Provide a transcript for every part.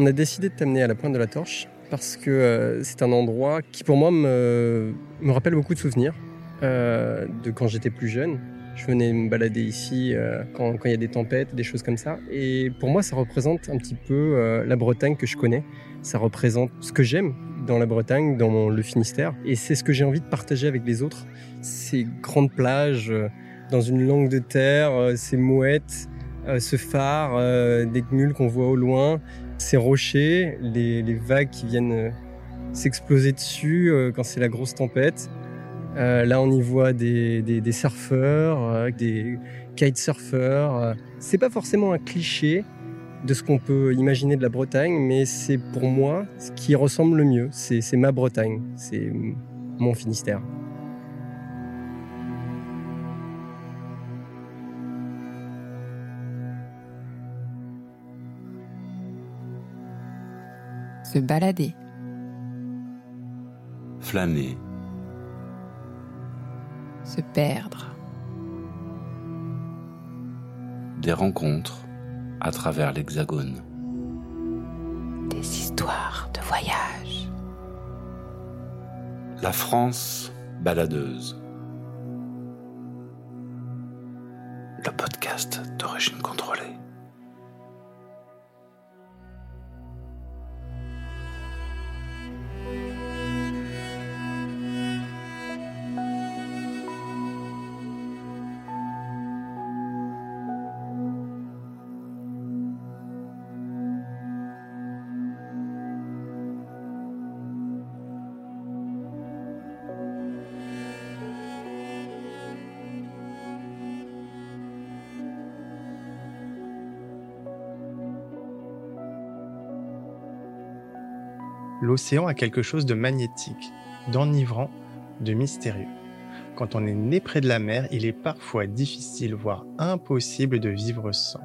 On a décidé de t'amener à la pointe de la torche parce que euh, c'est un endroit qui pour moi me, me rappelle beaucoup de souvenirs euh, de quand j'étais plus jeune. Je venais me balader ici euh, quand il y a des tempêtes, des choses comme ça. Et pour moi, ça représente un petit peu la Bretagne que je connais. Ça représente ce que j'aime dans la Bretagne, dans le Finistère. Et c'est ce que j'ai envie de partager avec les autres. Ces grandes plages dans une langue de terre, ces mouettes, ce phare, des gmules qu'on voit au loin ces rochers, les, vagues qui viennent euh, s'exploser dessus euh, quand c'est la grosse tempête. Euh, là, on y voit des, surfeurs, des kitesurfers. C'est pas forcément un cliché de ce qu'on peut imaginer de la Bretagne, mais c'est pour moi ce qui ressemble le mieux. C'est ma Bretagne, c'est mon Finistère. Se balader. Flâner. Se perdre. Des rencontres à travers l'Hexagone. Des histoires de voyage. La France baladeuse. Le podcast d'origine contrôlée. L'océan a quelque chose de magnétique, d'enivrant, de mystérieux. Quand on est né près de la mer, il est parfois difficile, voire impossible de vivre sans.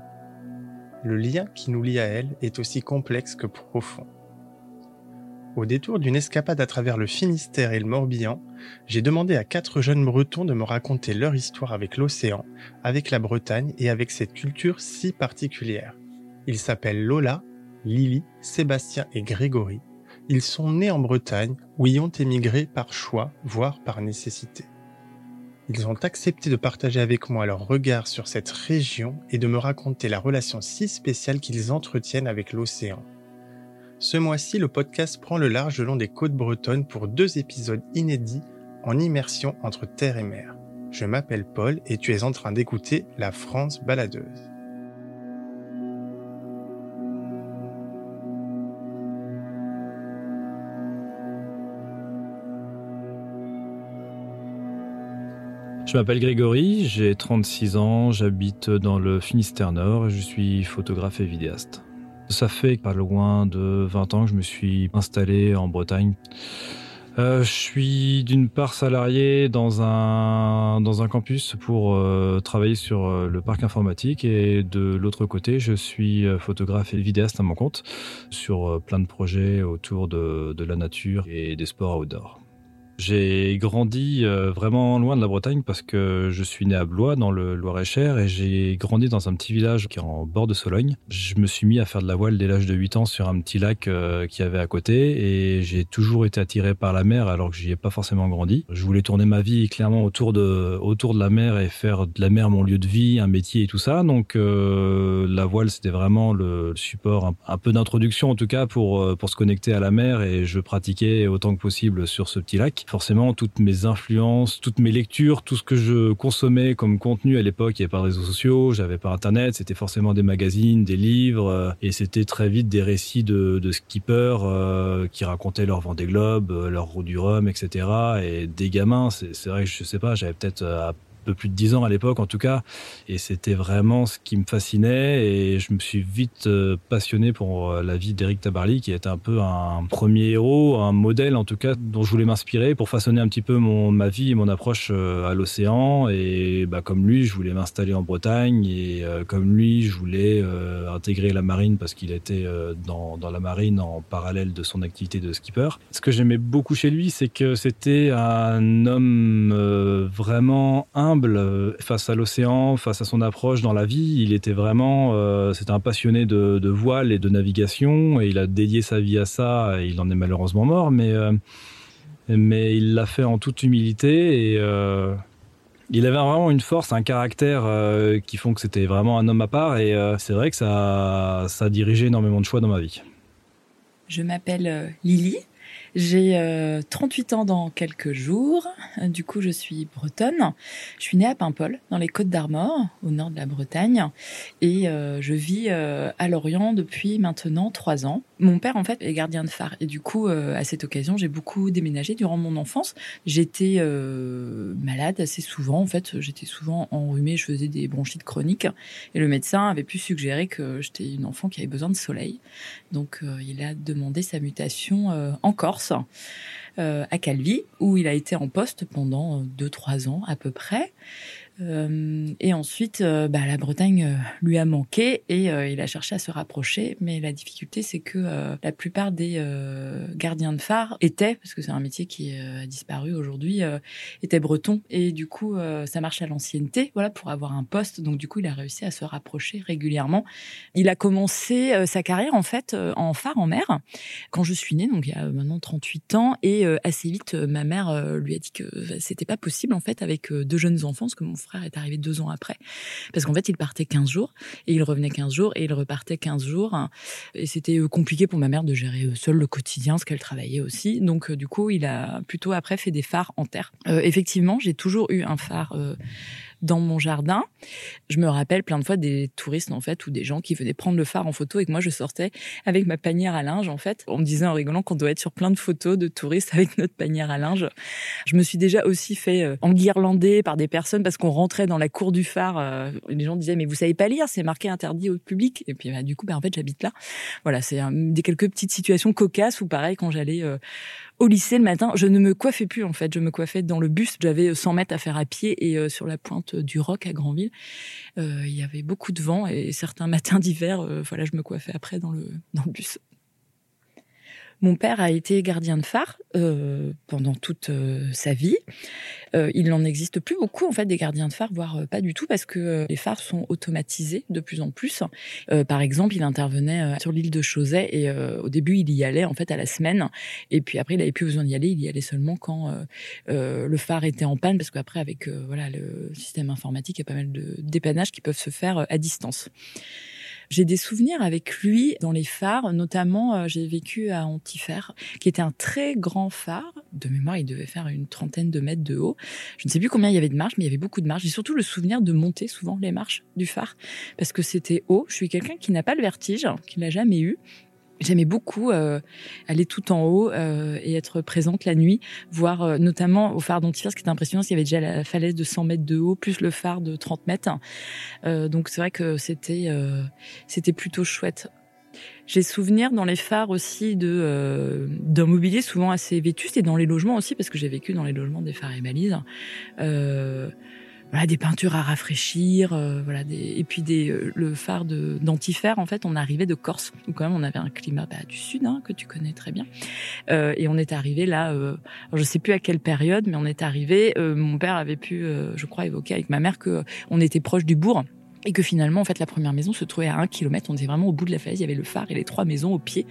Le lien qui nous lie à elle est aussi complexe que profond. Au détour d'une escapade à travers le Finistère et le Morbihan, j'ai demandé à quatre jeunes Bretons de me raconter leur histoire avec l'océan, avec la Bretagne et avec cette culture si particulière. Ils s'appellent Lola, Lily, Sébastien et Grégory, ils sont nés en Bretagne, où y ont émigré par choix, voire par nécessité. Ils ont accepté de partager avec moi leur regard sur cette région et de me raconter la relation si spéciale qu'ils entretiennent avec l'océan. Ce mois-ci, le podcast prend le large le long des côtes bretonnes pour deux épisodes inédits en immersion entre terre et mer. Je m'appelle Paul et tu es en train d'écouter La France baladeuse. Je m'appelle Grégory, j'ai 36 ans, j'habite dans le Finistère Nord et je suis photographe et vidéaste. Ça fait pas loin de 20 ans que je me suis installé en Bretagne. Euh, je suis d'une part salarié dans un, dans un campus pour euh, travailler sur euh, le parc informatique et de l'autre côté, je suis photographe et vidéaste à mon compte sur plein de projets autour de, la nature et des sports outdoor. J'ai grandi euh, vraiment loin de la Bretagne parce que je suis né à Blois dans le Loir-et-Cher et j'ai grandi dans un petit village qui est en bord de Sologne. Je me suis mis à faire de la voile dès l'âge de 8 ans sur un petit lac euh, qui avait à côté et j'ai toujours été attiré par la mer alors que j'y ai pas forcément grandi. Je voulais tourner ma vie clairement autour de autour de la mer et faire de la mer mon lieu de vie, un métier et tout ça. Donc euh, la voile c'était vraiment le support un, un peu d'introduction en tout cas pour pour se connecter à la mer et je pratiquais autant que possible sur ce petit lac forcément toutes mes influences, toutes mes lectures, tout ce que je consommais comme contenu à l'époque, il n'y avait pas de réseaux sociaux, j'avais pas internet, c'était forcément des magazines, des livres, euh, et c'était très vite des récits de, de skippers euh, qui racontaient leur Vendée Globe, euh, leur roue du Rhum, etc. Et des gamins, c'est vrai que je sais pas, j'avais peut-être peu plus de 10 ans à l'époque en tout cas. Et c'était vraiment ce qui me fascinait. Et je me suis vite euh, passionné pour euh, la vie d'Eric Tabarly, qui est un peu un premier héros, un modèle en tout cas, dont je voulais m'inspirer pour façonner un petit peu mon, ma vie et mon approche euh, à l'océan. Et bah, comme lui, je voulais m'installer en Bretagne. Et comme lui, je voulais intégrer la marine parce qu'il était dans, dans la marine en parallèle de son activité de skipper. Ce que j'aimais beaucoup chez lui, c'est que c'était un homme vraiment humble euh, face à l'océan, face à son approche dans la vie. Il était vraiment, euh, c'était un passionné de, de, voile et de navigation, et il a dédié sa vie à ça. Et il en est malheureusement mort, mais euh, mais il l'a fait en toute humilité et il avait vraiment une force, un caractère qui font que c'était vraiment un homme à part. Et c'est vrai que ça, ça a dirigé énormément de choix dans ma vie. Je m'appelle Lily. J'ai euh, 38 ans dans quelques jours. Du coup, je suis bretonne. Je suis née à Paimpol, dans les Côtes d'Armor, au nord de la Bretagne. Et euh, je vis euh, à Lorient depuis maintenant trois ans. Mon père, en fait, est gardien de phare. Et du coup, euh, à cette occasion, j'ai beaucoup déménagé durant mon enfance. J'étais euh, malade assez souvent. En fait, j'étais souvent enrhumée. Je faisais des bronchites chroniques. Et le médecin avait pu suggérer que j'étais une enfant qui avait besoin de soleil. Donc, euh, il a demandé sa mutation euh, en Corse, euh, à Calvi, où il a été en poste pendant 2-3 ans à peu près. Euh, et ensuite, euh, bah, la Bretagne euh, lui a manqué et il a cherché à se rapprocher. Mais la difficulté, c'est que la plupart des gardiens de phare étaient, parce que c'est un métier qui a disparu aujourd'hui, étaient bretons. Et du coup, ça marche à l'ancienneté, voilà, pour avoir un poste. Donc du coup, il a réussi à se rapprocher régulièrement. Il a commencé sa carrière en fait en phare en mer quand je suis née, donc il y a maintenant 38 ans. Et assez vite, ma mère lui a dit que euh, c'était pas possible en fait avec deux jeunes enfants, parce que mon frère est arrivé deux ans après. Parce qu'en fait, il partait 15 jours et il revenait 15 jours et il repartait 15 jours. Et c'était euh, compliqué pour ma mère de gérer euh, seule le quotidien, parce qu'elle travaillait aussi. Donc, euh, du coup, il a plutôt après fait des phares en terre. Effectivement, j'ai toujours eu un phare dans mon jardin. Je me rappelle plein de fois des touristes, en fait, ou des gens qui venaient prendre le phare en photo et que moi, je sortais avec ma panière à linge, en fait. On me disait en rigolant qu'on doit être sur plein de photos de touristes avec notre panière à linge. Je me suis déjà aussi fait euh, enguirlander par des personnes parce qu'on rentrait dans la cour du phare. euh, les gens disaient, mais vous savez pas lire, c'est marqué interdit au public. Et puis, bah, du coup, bah, en fait, j'habite là. Voilà, c'est des quelques petites situations cocasses où, pareil, quand j'allais euh, au lycée le matin, je ne me coiffais plus en fait. Je me coiffais dans le bus. J'avais 100 mètres à faire à pied et euh, sur la pointe du Roc à Granville, euh, il y avait beaucoup de vent et certains matins d'hiver, euh, voilà, je me coiffais après dans le dans le bus. Mon père a été gardien de phare euh, pendant toute euh, sa vie. Euh, il n'en existe plus beaucoup en fait des gardiens de phare, voire pas du tout, parce que les phares sont automatisés de plus en plus. Par exemple, il intervenait sur l'île de Chauzet et au début il y allait en fait à la semaine, et puis après il avait plus besoin d'y aller. Il y allait seulement quand le phare était en panne, parce qu'après avec voilà le système informatique, il y a pas mal de dépannages qui peuvent se faire à distance. J'ai des souvenirs avec lui dans les phares, notamment euh, j'ai vécu à Antifer, qui était un très grand phare. De mémoire, il devait faire une trentaine de mètres de haut. Je ne sais plus combien il y avait de marches, mais il y avait beaucoup de marches. J'ai surtout le souvenir de monter souvent les marches du phare, parce que c'était haut. Je suis quelqu'un qui n'a pas le vertige, qui l'a jamais eu. J'aimais beaucoup euh, aller tout en haut euh, et être présente la nuit, voir euh, notamment au phare d'Antifer, ce qui était impressionnant, c'est qu'il y avait déjà la falaise de 100 mètres de haut, plus le phare de 30 mètres. Euh, donc c'est vrai que c'était euh, c'était plutôt chouette. J'ai souvenir dans les phares aussi de euh, d'un mobilier souvent assez vétuste et dans les logements aussi parce que j'ai vécu dans les logements des phares et balises. Voilà des peintures à rafraîchir, euh, voilà des et puis des euh, le phare d'Antifer en fait on arrivait de Corse. Où quand même on avait un climat bah, du sud hein, que tu connais très bien. Euh, et on est arrivé là euh, alors je sais plus à quelle période mais on est arrivé euh, mon père avait pu euh, je crois évoquer avec ma mère que on était proche du bourg et que finalement, en fait, la première maison se trouvait à un kilomètre. On était vraiment au bout de la falaise. Il y avait le phare et les trois maisons au pied.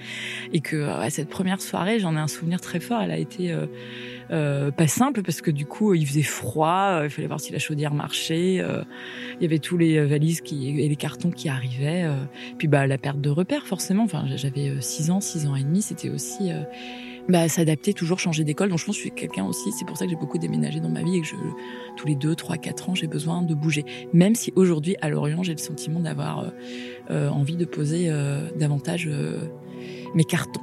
Et que euh, cette première soirée, j'en ai un souvenir très fort. Elle a été euh, euh, pas simple parce que du coup, il faisait froid. il fallait voir si la chaudière marchait. il y avait tous les valises et les cartons qui arrivaient. puis bah la perte de repères, forcément. Enfin, j'avais six ans, six ans et demi. C'était aussi bah, s'adapter, toujours changer d'école. Donc je pense que je suis quelqu'un aussi, c'est pour ça que j'ai beaucoup déménagé dans ma vie et que je, tous les deux, trois, quatre ans, j'ai besoin de bouger. Même si aujourd'hui, à Lorient, j'ai le sentiment d'avoir euh, euh, envie de poser euh, davantage mes cartons.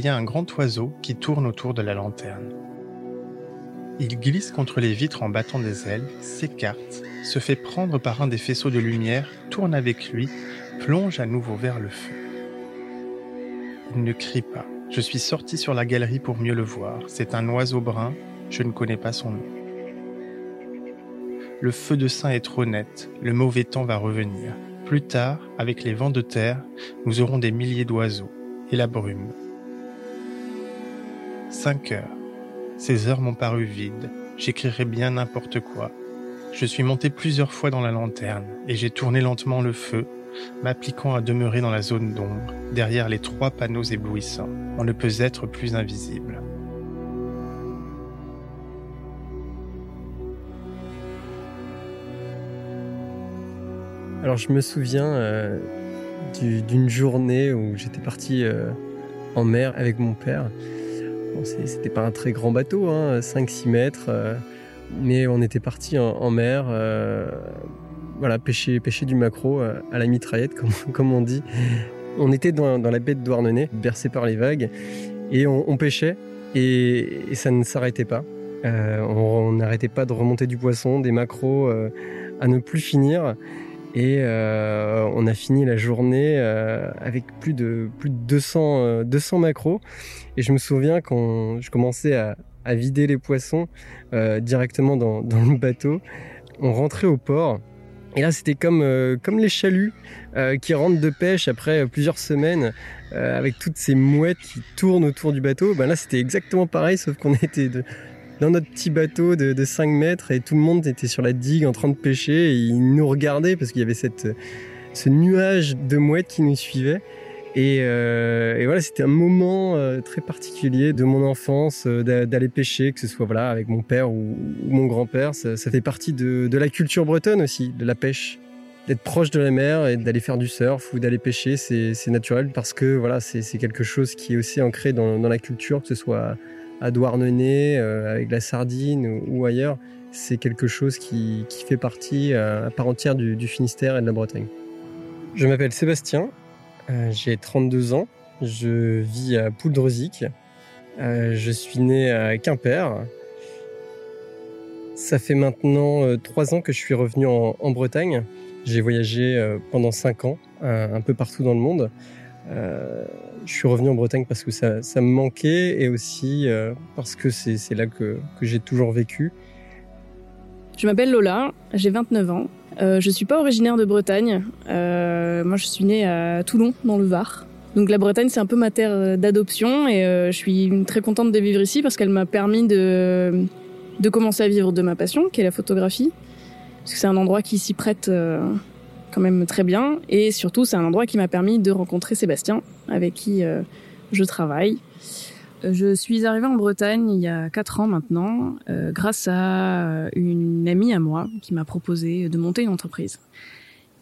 Il y a un grand oiseau qui tourne autour de la lanterne. Il glisse contre les vitres en battant des ailes, s'écarte, se fait prendre par un des faisceaux de lumière, tourne avec lui, plonge à nouveau vers le feu. Il ne crie pas. Je suis sorti sur la galerie pour mieux le voir. C'est un oiseau brun, je ne connais pas son nom. Le feu de sein est trop net, le mauvais temps va revenir. Plus tard, avec les vents de terre, nous aurons des milliers d'oiseaux et la brume. Cinq heures. Ces heures m'ont paru vides. J'écrirai bien n'importe quoi. Je suis monté plusieurs fois dans la lanterne et j'ai tourné lentement le feu, m'appliquant à demeurer dans la zone d'ombre, derrière les trois panneaux éblouissants. On ne peut être plus invisible. Alors je me souviens euh, du- d'une journée où j'étais parti euh, en mer avec mon père. C'était pas un très grand bateau, hein, 5-6 mètres, euh, mais on était parti en, mer, euh, voilà, pêcher, du maquereau euh, à la mitraillette, comme, on dit. On était dans, la baie de Douarnenez, bercé par les vagues, et on, pêchait, et, et ça ne s'arrêtait pas. On n'arrêtait pas de remonter du poisson, des maquereaux à ne plus finir. Et euh, on a fini la journée euh, avec plus de, plus de 200, euh, 200 macros. Et je me souviens quand je commençais à, à vider les poissons euh, directement dans, dans le bateau, on rentrait au port. Et là, c'était comme, euh, comme les chaluts euh, qui rentrent de pêche après plusieurs semaines avec toutes ces mouettes qui tournent autour du bateau. Ben là, c'était exactement pareil, sauf qu'on était de, dans notre petit bateau de, de 5 mètres et tout le monde était sur la digue en train de pêcher et ils nous regardaient parce qu'il y avait cette, ce nuage de mouettes qui nous suivait. Et, euh, voilà, c'était un moment euh, très particulier de mon enfance, euh, d'a- d'aller pêcher, que ce soit voilà avec mon père ou, mon grand-père. Ça, fait partie de, la culture bretonne aussi, de la pêche. D'être proche de la mer et d'aller faire du surf ou d'aller pêcher, c'est naturel parce que voilà, c'est quelque chose qui est aussi ancré dans la culture, que ce soit à Douarnenez, euh, avec la sardine ou, ailleurs. C'est quelque chose qui, qui fait partie euh, à part entière du, Finistère et de la Bretagne. Je m'appelle Sébastien, euh, j'ai 32 ans, je vis à Pouldrezic, euh, je suis né à Quimper. Ça fait maintenant euh, trois ans que je suis revenu en, Bretagne. J'ai voyagé pendant cinq ans, un peu partout dans le monde. Euh, je suis revenu en Bretagne parce que ça, me manquait et aussi euh, parce que c'est là que, j'ai toujours vécu. Je m'appelle Lola, j'ai 29 ans. Euh, je suis pas originaire de Bretagne. Euh, moi, je suis née à Toulon, dans le Var. Donc la Bretagne, c'est un peu ma terre d'adoption et je suis très contente de vivre ici parce qu'elle m'a permis de, de commencer à vivre de ma passion, qui est la photographie. Parce que c'est un endroit qui s'y prête quand même très bien. Et surtout, c'est un endroit qui m'a permis de rencontrer Sébastien, avec qui euh, je travaille. Euh, Je suis arrivée en Bretagne il y a 4 ans maintenant, euh, grâce à euh, une amie à moi qui m'a proposé de monter une entreprise.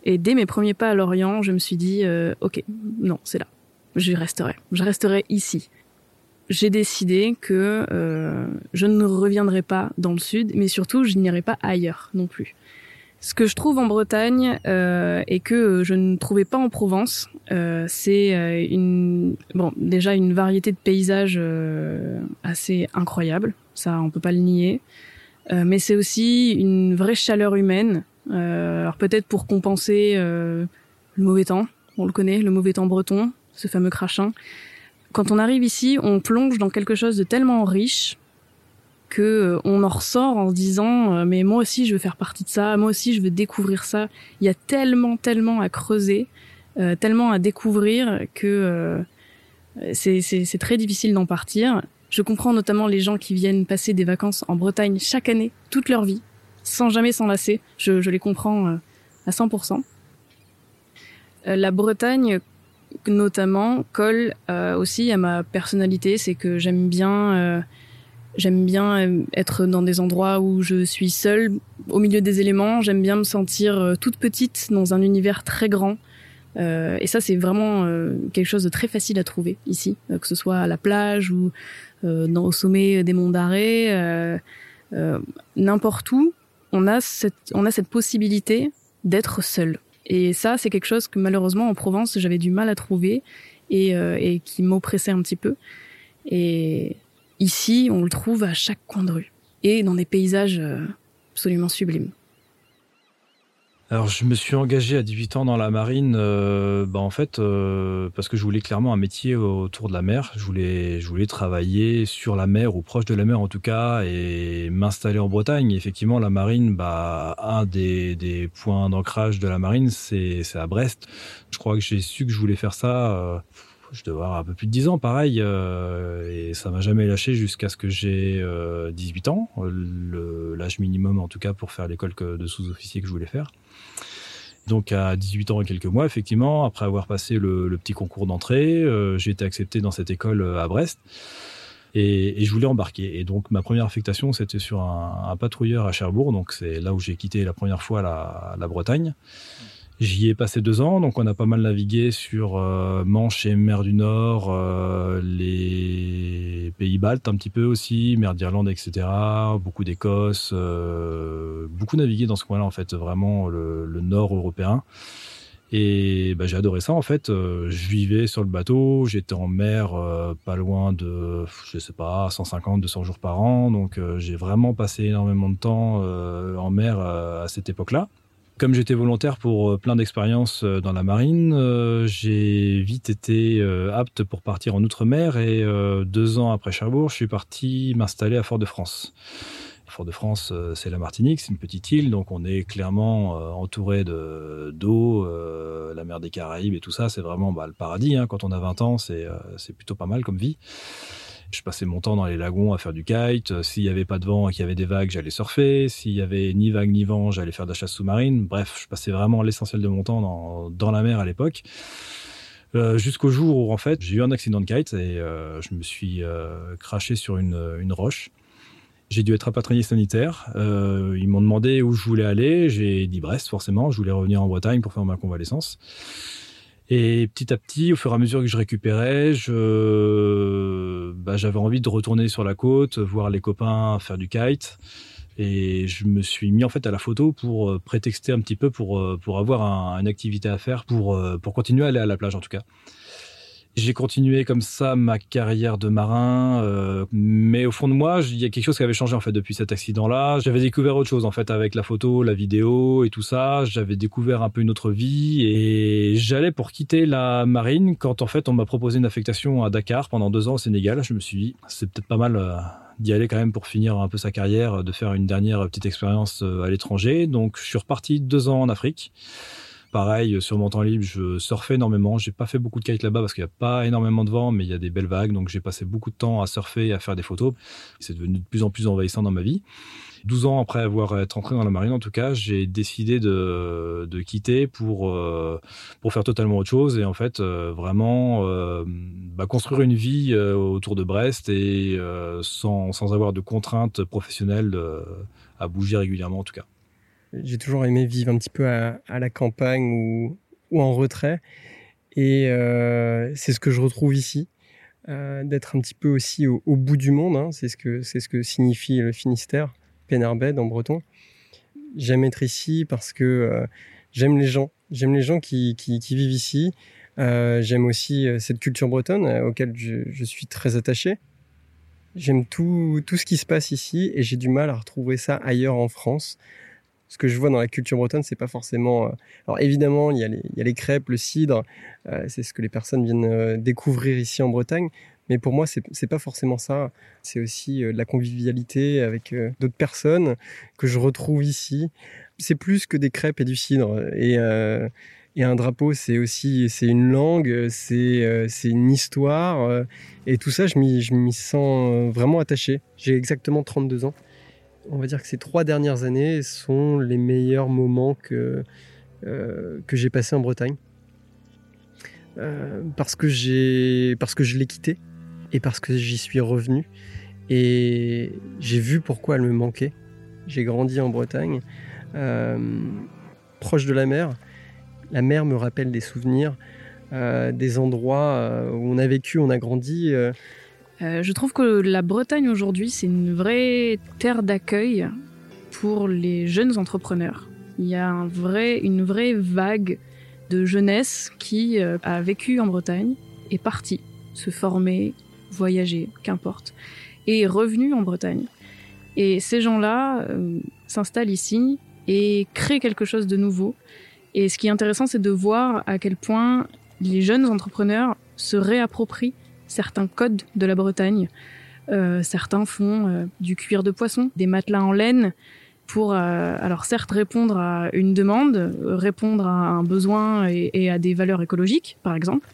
Et dès mes premiers pas à Lorient, je me suis dit, euh, ok, non, c'est là. Je resterai. Je resterai ici. J'ai décidé que euh, je ne reviendrai pas dans le sud, mais surtout, je n'irai pas ailleurs non plus. Ce que je trouve en Bretagne euh, et que je ne trouvais pas en Provence, euh, c'est euh, une bon déjà une variété de paysages euh, assez incroyable, ça on peut pas le nier. Euh, mais c'est aussi une vraie chaleur humaine. Euh, alors peut-être pour compenser euh, le mauvais temps, on le connaît, le mauvais temps breton, ce fameux crachin. Quand on arrive ici, on plonge dans quelque chose de tellement riche que euh, on en ressort en se disant euh, mais moi aussi je veux faire partie de ça, moi aussi je veux découvrir ça. Il y a tellement tellement à creuser, euh, tellement à découvrir que euh, c'est très difficile d'en partir. Je comprends notamment les gens qui viennent passer des vacances en Bretagne chaque année, toute leur vie, sans jamais s'en lasser. Je, je les comprends euh, à 100%. Euh, La Bretagne, notamment, colle euh, aussi à ma personnalité. C'est que j'aime bien, j'aime bien euh, être dans des endroits où je suis seule, au milieu des éléments. J'aime bien me sentir euh, toute petite dans un univers très grand. Euh, et ça, c'est vraiment quelque chose de très facile à trouver ici, que ce soit à la plage ou au sommet des monts d'Arrée, n'importe où, on a cette, possibilité d'être seul. Et ça, c'est quelque chose que malheureusement en Provence, j'avais du mal à trouver et, qui m'oppressait un petit peu. Ici, on le trouve à chaque coin de rue. et dans des paysages euh, absolument sublimes. Alors, je me suis engagé à 18 ans dans la marine, euh, bah, en fait, euh, parce que je voulais clairement un métier autour de la mer. Je voulais, je voulais travailler sur la mer ou proche de la mer en tout cas, et m'installer en Bretagne. effectivement, la marine, bah, un des, points d'ancrage de la marine, c'est à Brest. Je crois que j'ai su que je voulais faire ça. Je devais avoir un peu plus de 10 ans, pareil, euh, et ça m'a jamais lâché jusqu'à ce que j'ai 18 ans, l'âge minimum en tout cas pour faire l'école de sous-officier que je voulais faire. Donc à 18 ans et quelques mois, effectivement, après avoir passé le, petit concours d'entrée, euh, j'ai été accepté dans cette école euh, à Brest. Et, je voulais embarquer. Et donc ma première affectation, c'était sur un, patrouilleur à Cherbourg. Donc c'est là où j'ai quitté la première fois la Bretagne. J'y ai passé deux ans, donc on a pas mal navigué sur euh, Manche et mer du Nord, euh, les pays baltes un petit peu aussi, mer d'Irlande, etc. Beaucoup d'Écosse, euh, beaucoup navigué dans ce coin-là en fait, vraiment le, nord européen. Et bah, j'ai adoré ça en fait. je vivais sur le bateau, j'étais en mer pas loin de, je sais pas, 150, 200 jours par an. Donc j'ai vraiment passé énormément de temps en mer à cette époque-là. Comme j'étais volontaire pour euh, plein d'expériences euh, dans la marine, euh, j'ai vite été apte pour partir en outre-mer et deux ans après Cherbourg, je suis parti m'installer à Fort-de-France. Fort-de-France, c'est la Martinique, c'est une petite île, donc on est clairement entouré de d'eau, la mer des Caraïbes et tout ça, c'est vraiment bah, le paradis. Hein. Quand on a 20 ans, c'est plutôt pas mal comme vie. Je passais mon temps dans les lagons à faire du kite. Euh, s'il n'y avait pas de vent et qu'il y avait des vagues, j'allais surfer. S'il y avait ni vagues ni vent, j'allais faire de la chasse sous-marine. Bref, je passais vraiment l'essentiel de mon temps dans, la mer à l'époque. Euh, jusqu'au jour où en fait j'ai eu un accident de kite et euh, je me suis craché sur une, une roche. J'ai dû être rapatrié sanitaire. ils m'ont demandé où je voulais aller. J'ai dit Brest forcément. Je voulais revenir en Bretagne pour faire ma convalescence. Et petit à petit, au fur et à mesure que je récupérais, je, bah, j'avais envie de retourner sur la côte, voir les copains faire du kite. Et je me suis mis en fait à la photo pour euh, prétexter un petit peu pour, euh, pour avoir une activité à faire, pour, euh, pour continuer à aller à la plage en tout cas. J'ai continué comme ça ma carrière de marin, euh, mais au fond de moi, il y a quelque chose qui avait changé en fait depuis cet accident-là. J'avais découvert autre chose en fait avec la photo, la vidéo et tout ça. J'avais découvert un peu une autre vie et j'allais pour quitter la marine quand en fait on m'a proposé une affectation à Dakar pendant deux ans au Sénégal. Je me suis dit c'est peut-être pas mal. Euh, d'y aller quand même pour finir un peu sa carrière, de faire une dernière petite expérience euh, à l'étranger. Donc je suis reparti deux ans en Afrique. Pareil, sur mon temps libre, je surfais énormément. J'ai pas fait beaucoup de kite là-bas parce qu'il n'y a pas énormément de vent, mais il y a des belles vagues. Donc j'ai passé beaucoup de temps à surfer et à faire des photos. C'est devenu de plus en plus envahissant dans ma vie. 12 ans après avoir été entré dans la marine, en tout cas, j'ai décidé de, quitter pour, euh, pour faire totalement autre chose et en fait euh, vraiment euh, bah, construire une vie autour de Brest et sans, sans, avoir de contraintes professionnelles à bouger régulièrement en tout cas. J'ai toujours aimé vivre un petit peu à, la campagne ou, en retrait. Et euh, c'est ce que je retrouve ici, euh, d'être un petit peu aussi au, bout du monde. Hein. C'est ce, que, signifie le Finistère, Pénarbed en breton. J'aime être ici parce que euh, j'aime les gens. J'aime les gens qui, vivent ici. j'aime aussi cette culture bretonne auquel je, suis très attaché. J'aime tout ce qui se passe ici et j'ai du mal à retrouver ça ailleurs en France ce que je vois dans la culture bretonne, c'est pas forcément. Euh, alors évidemment, il y, a les, crêpes, le cidre, euh, c'est ce que les personnes viennent euh, découvrir ici en Bretagne. Mais pour moi, c'est pas forcément ça. C'est aussi la convivialité avec d'autres personnes que je retrouve ici. C'est plus que des crêpes et du cidre. Et, et un drapeau, c'est aussi c'est une langue, c'est c'est une histoire. et tout ça, je m'y sens vraiment attaché. J'ai exactement 32 ans on va dire que ces trois dernières années sont les meilleurs moments que, euh, que j'ai passés en Bretagne. Euh, parce, que j'ai, parce que je l'ai quitté et parce que j'y suis revenu. Et j'ai vu pourquoi elle me manquait. J'ai grandi en Bretagne, euh, proche de la mer. La mer me rappelle des souvenirs, des endroits où on a vécu, on a grandi. Euh, je trouve que la Bretagne aujourd'hui, c'est une vraie terre d'accueil pour les jeunes entrepreneurs. Il y a un vrai, une vraie vague de jeunesse qui euh, a vécu en Bretagne, est partie se former, voyager, qu'importe, et est revenue en Bretagne. Et ces gens-là euh, s'installent ici et créent quelque chose de nouveau. Et ce qui est intéressant, c'est de voir à quel point les jeunes entrepreneurs se réapproprient certains codes de la Bretagne. Euh, certains font euh, du cuir de poisson, des matelas en laine, pour, euh, alors certes, répondre à une demande, répondre à un besoin et, et à des valeurs écologiques, par exemple,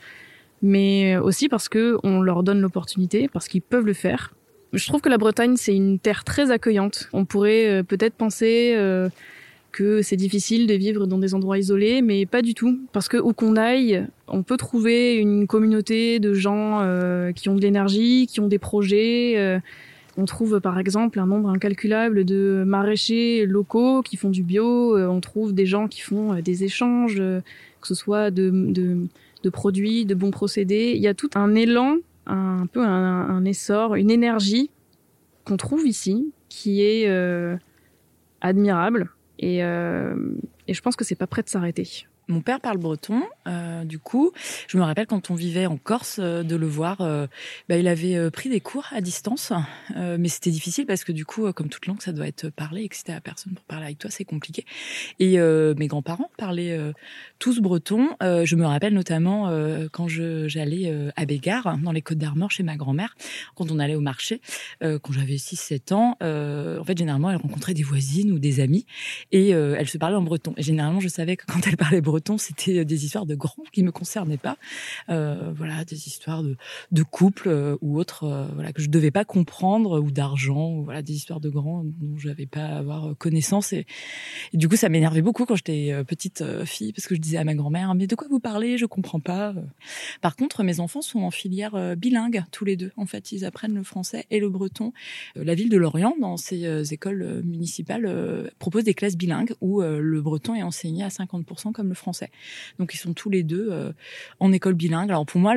mais aussi parce que on leur donne l'opportunité, parce qu'ils peuvent le faire. Je trouve que la Bretagne, c'est une terre très accueillante. On pourrait euh, peut-être penser euh, que c'est difficile de vivre dans des endroits isolés, mais pas du tout. Parce que où qu'on aille, on peut trouver une communauté de gens euh, qui ont de l'énergie, qui ont des projets. euh, on trouve par exemple un nombre incalculable de maraîchers locaux qui font du bio. euh, on trouve des gens qui font euh, des échanges, euh, que ce soit de, de, de produits, de bons procédés. Il y a tout un élan, un, peu un, un essor, une énergie qu'on trouve ici qui est euh, admirable. Et, euh, et je pense que c'est pas prêt de s'arrêter. Mon père parle breton, euh, du coup, je me rappelle quand on vivait en Corse euh, de le voir. euh, bah, il avait pris des cours à distance, mais c'était difficile parce que du coup, comme toute langue, ça doit être parlé et que si t'as personne pour parler avec toi, c'est compliqué. Et mes grands-parents parlaient tous breton. Je me rappelle notamment quand j'allais à Bégard, dans les Côtes d'Armor, chez ma grand-mère, quand on allait au marché, quand j'avais 6-7 ans. en fait, généralement, elle rencontrait des voisines ou des amis et elle se parlait en breton. Et généralement, je savais que quand elle parlait breton, c'était des histoires de grands qui me concernaient pas. Euh, voilà, des histoires de, de couple euh, ou autres, euh, voilà, que je devais pas comprendre ou d'argent, voilà, des histoires de grands dont je n'avais pas avoir connaissance. Et, du coup, ça m'énervait beaucoup quand j'étais euh, petite euh, fille parce que je disais à ma grand-mère, mais de quoi vous parlez? Je comprends pas. Par contre, mes enfants sont en filière euh, bilingue tous les deux. En fait, ils apprennent le français et le breton. Euh, La ville de Lorient, dans ses euh, écoles euh, municipales, euh, propose des classes bilingues où euh, le breton est enseigné à 50% comme le français. Donc, ils sont tous les deux euh, en école bilingue. Alors, pour moi,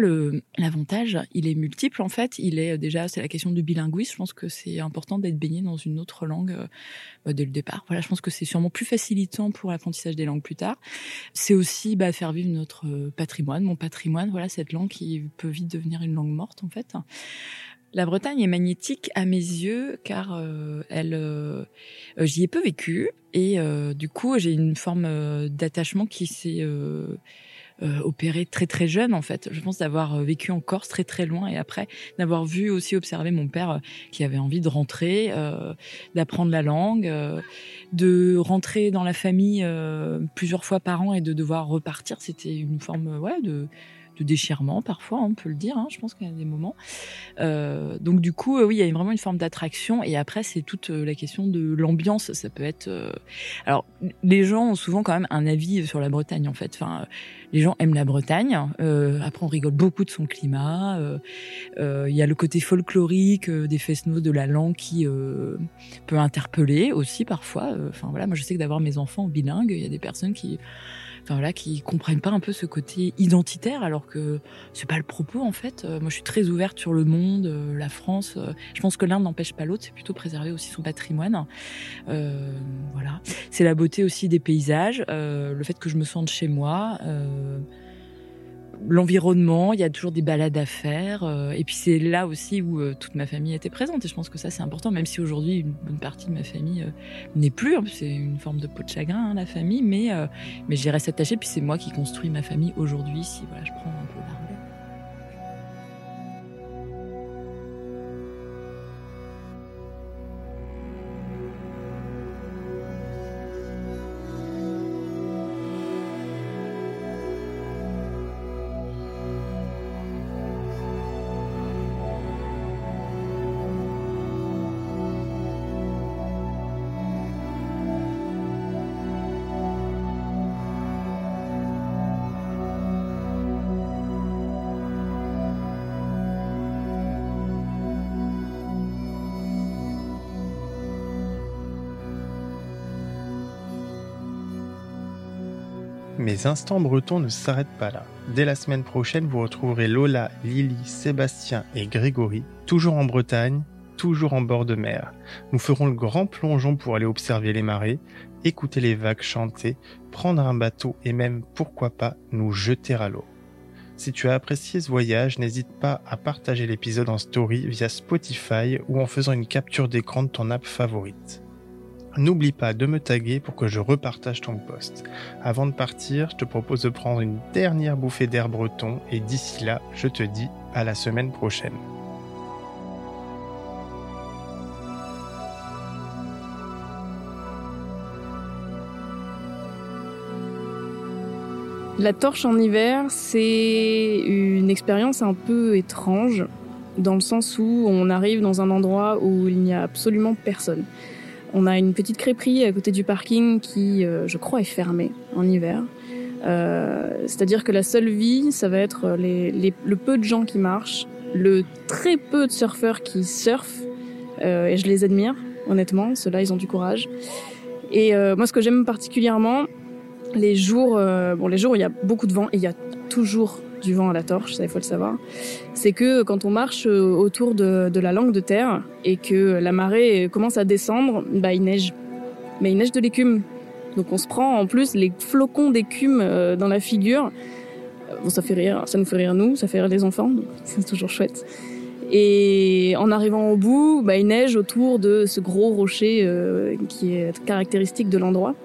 l'avantage, il est multiple en fait. Il est euh, déjà, c'est la question du bilinguisme. Je pense que c'est important d'être baigné dans une autre langue euh, bah, dès le départ. Voilà, je pense que c'est sûrement plus facilitant pour l'apprentissage des langues plus tard. C'est aussi bah, faire vivre notre patrimoine, mon patrimoine. Voilà, cette langue qui peut vite devenir une langue morte en fait. La Bretagne est magnétique à mes yeux car euh, elle, euh, euh, j'y ai peu vécu et du coup j'ai une forme d'attachement qui s'est opérée très très jeune en fait. Je pense d'avoir vécu en Corse très très loin et après d'avoir vu aussi observer mon père qui avait envie de rentrer, d'apprendre la langue, de rentrer dans la famille plusieurs fois par an et de devoir repartir. C'était une forme ouais de de déchirement parfois, on peut le dire. Hein, je pense qu'il y a des moments. Euh, donc du coup, euh, oui, il y a vraiment une forme d'attraction. Et après, c'est toute euh, la question de l'ambiance. Ça peut être. euh, Alors, les gens ont souvent quand même un avis sur la Bretagne, en fait. Enfin, euh, les gens aiment la Bretagne. Après, on rigole beaucoup de son climat. Il y a le côté folklorique des fest-noz de la langue qui peut interpeller aussi parfois. Enfin voilà, moi je sais que d'avoir mes enfants bilingues, il y a des personnes qui enfin voilà, qui comprennent pas un peu ce côté identitaire, alors que c'est pas le propos en fait. Euh, moi, je suis très ouverte sur le monde, euh, la France. euh, je pense que l'un n'empêche pas l'autre. C'est plutôt préserver aussi son patrimoine. Euh, voilà, c'est la beauté aussi des paysages, euh, le fait que je me sente chez moi. euh, L'environnement, il y a toujours des balades à faire, euh, et puis c'est là aussi où euh, toute ma famille était présente. Et je pense que ça c'est important, même si aujourd'hui une bonne partie de ma famille euh, n'est plus. hein, c'est une forme de peau de chagrin, hein, la famille, mais euh, mais j'y reste attachée. Puis c'est moi qui construis ma famille aujourd'hui. Si voilà, je prends un peu Mes instants bretons ne s'arrêtent pas là. Dès la semaine prochaine, vous retrouverez Lola, Lily, Sébastien et Grégory, toujours en Bretagne, toujours en bord de mer. Nous ferons le grand plongeon pour aller observer les marées, écouter les vagues chanter, prendre un bateau et même, pourquoi pas, nous jeter à l'eau. Si tu as apprécié ce voyage, n'hésite pas à partager l'épisode en story via Spotify ou en faisant une capture d'écran de ton app favorite. N'oublie pas de me taguer pour que je repartage ton post. Avant de partir, je te propose de prendre une dernière bouffée d'air breton et d'ici là, je te dis à la semaine prochaine. La torche en hiver, c'est une expérience un peu étrange, dans le sens où on arrive dans un endroit où il n'y a absolument personne. On a une petite crêperie à côté du parking qui, euh, je crois, est fermée en hiver. Euh, C'est-à-dire que la seule vie, ça va être les, les- le peu de gens qui marchent, le très peu de surfeurs qui surfent, euh, et je les admire, honnêtement. Ceux-là, ils ont du courage. Et euh, moi, ce que j'aime particulièrement, les jours, euh, bon, les jours où il y a beaucoup de vent, et il y a toujours du vent à la torche, ça il faut le savoir, c'est que quand on marche euh, autour de, la langue de terre et que la marée commence à descendre, bah il neige. Mais il neige de l'écume. Donc on se prend en plus les flocons d'écume euh, dans la figure. Euh, Bon, ça fait rire, ça nous fait rire nous, ça fait rire les enfants, c'est toujours chouette. Et en arrivant au bout, bah, il neige autour de ce gros rocher euh, qui est caractéristique de l'endroit.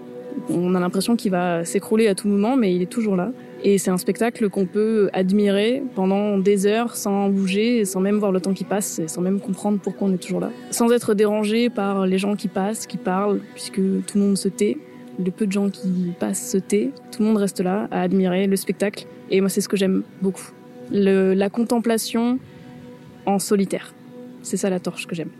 On a l'impression qu'il va s'écrouler à tout moment, mais il est toujours là. Et c'est un spectacle qu'on peut admirer pendant des heures sans bouger, sans même voir le temps qui passe, et sans même comprendre pourquoi on est toujours là. Sans être dérangé par les gens qui passent, qui parlent, puisque tout le monde se tait. Le peu de gens qui passent se tait. Tout le monde reste là à admirer le spectacle. Et moi, c'est ce que j'aime beaucoup. Le- la contemplation en solitaire. C'est ça la torche que j'aime.